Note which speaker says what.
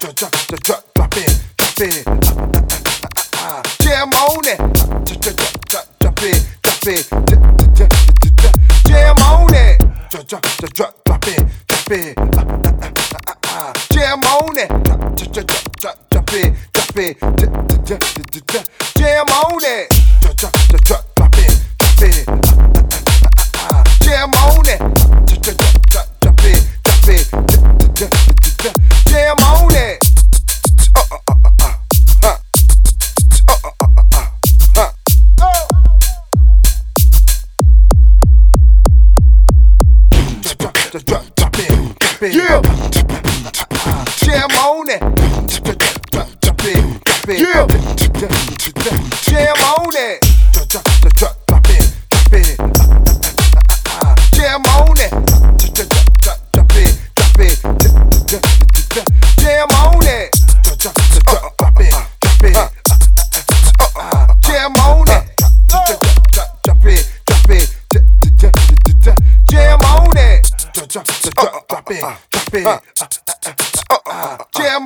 Speaker 1: drop drop, drop, drop, drop in, drop in. Jam on it. Drop in, drop in. Jam on it. Drop in, drop in. Jam on it. Drop in, drop in. Jam on it. it.
Speaker 2: Yeah.
Speaker 1: Jam on it.
Speaker 2: Yeah.
Speaker 1: Jam on it. Jam on it. Jam on it. Jam it. Uh, uh, Jam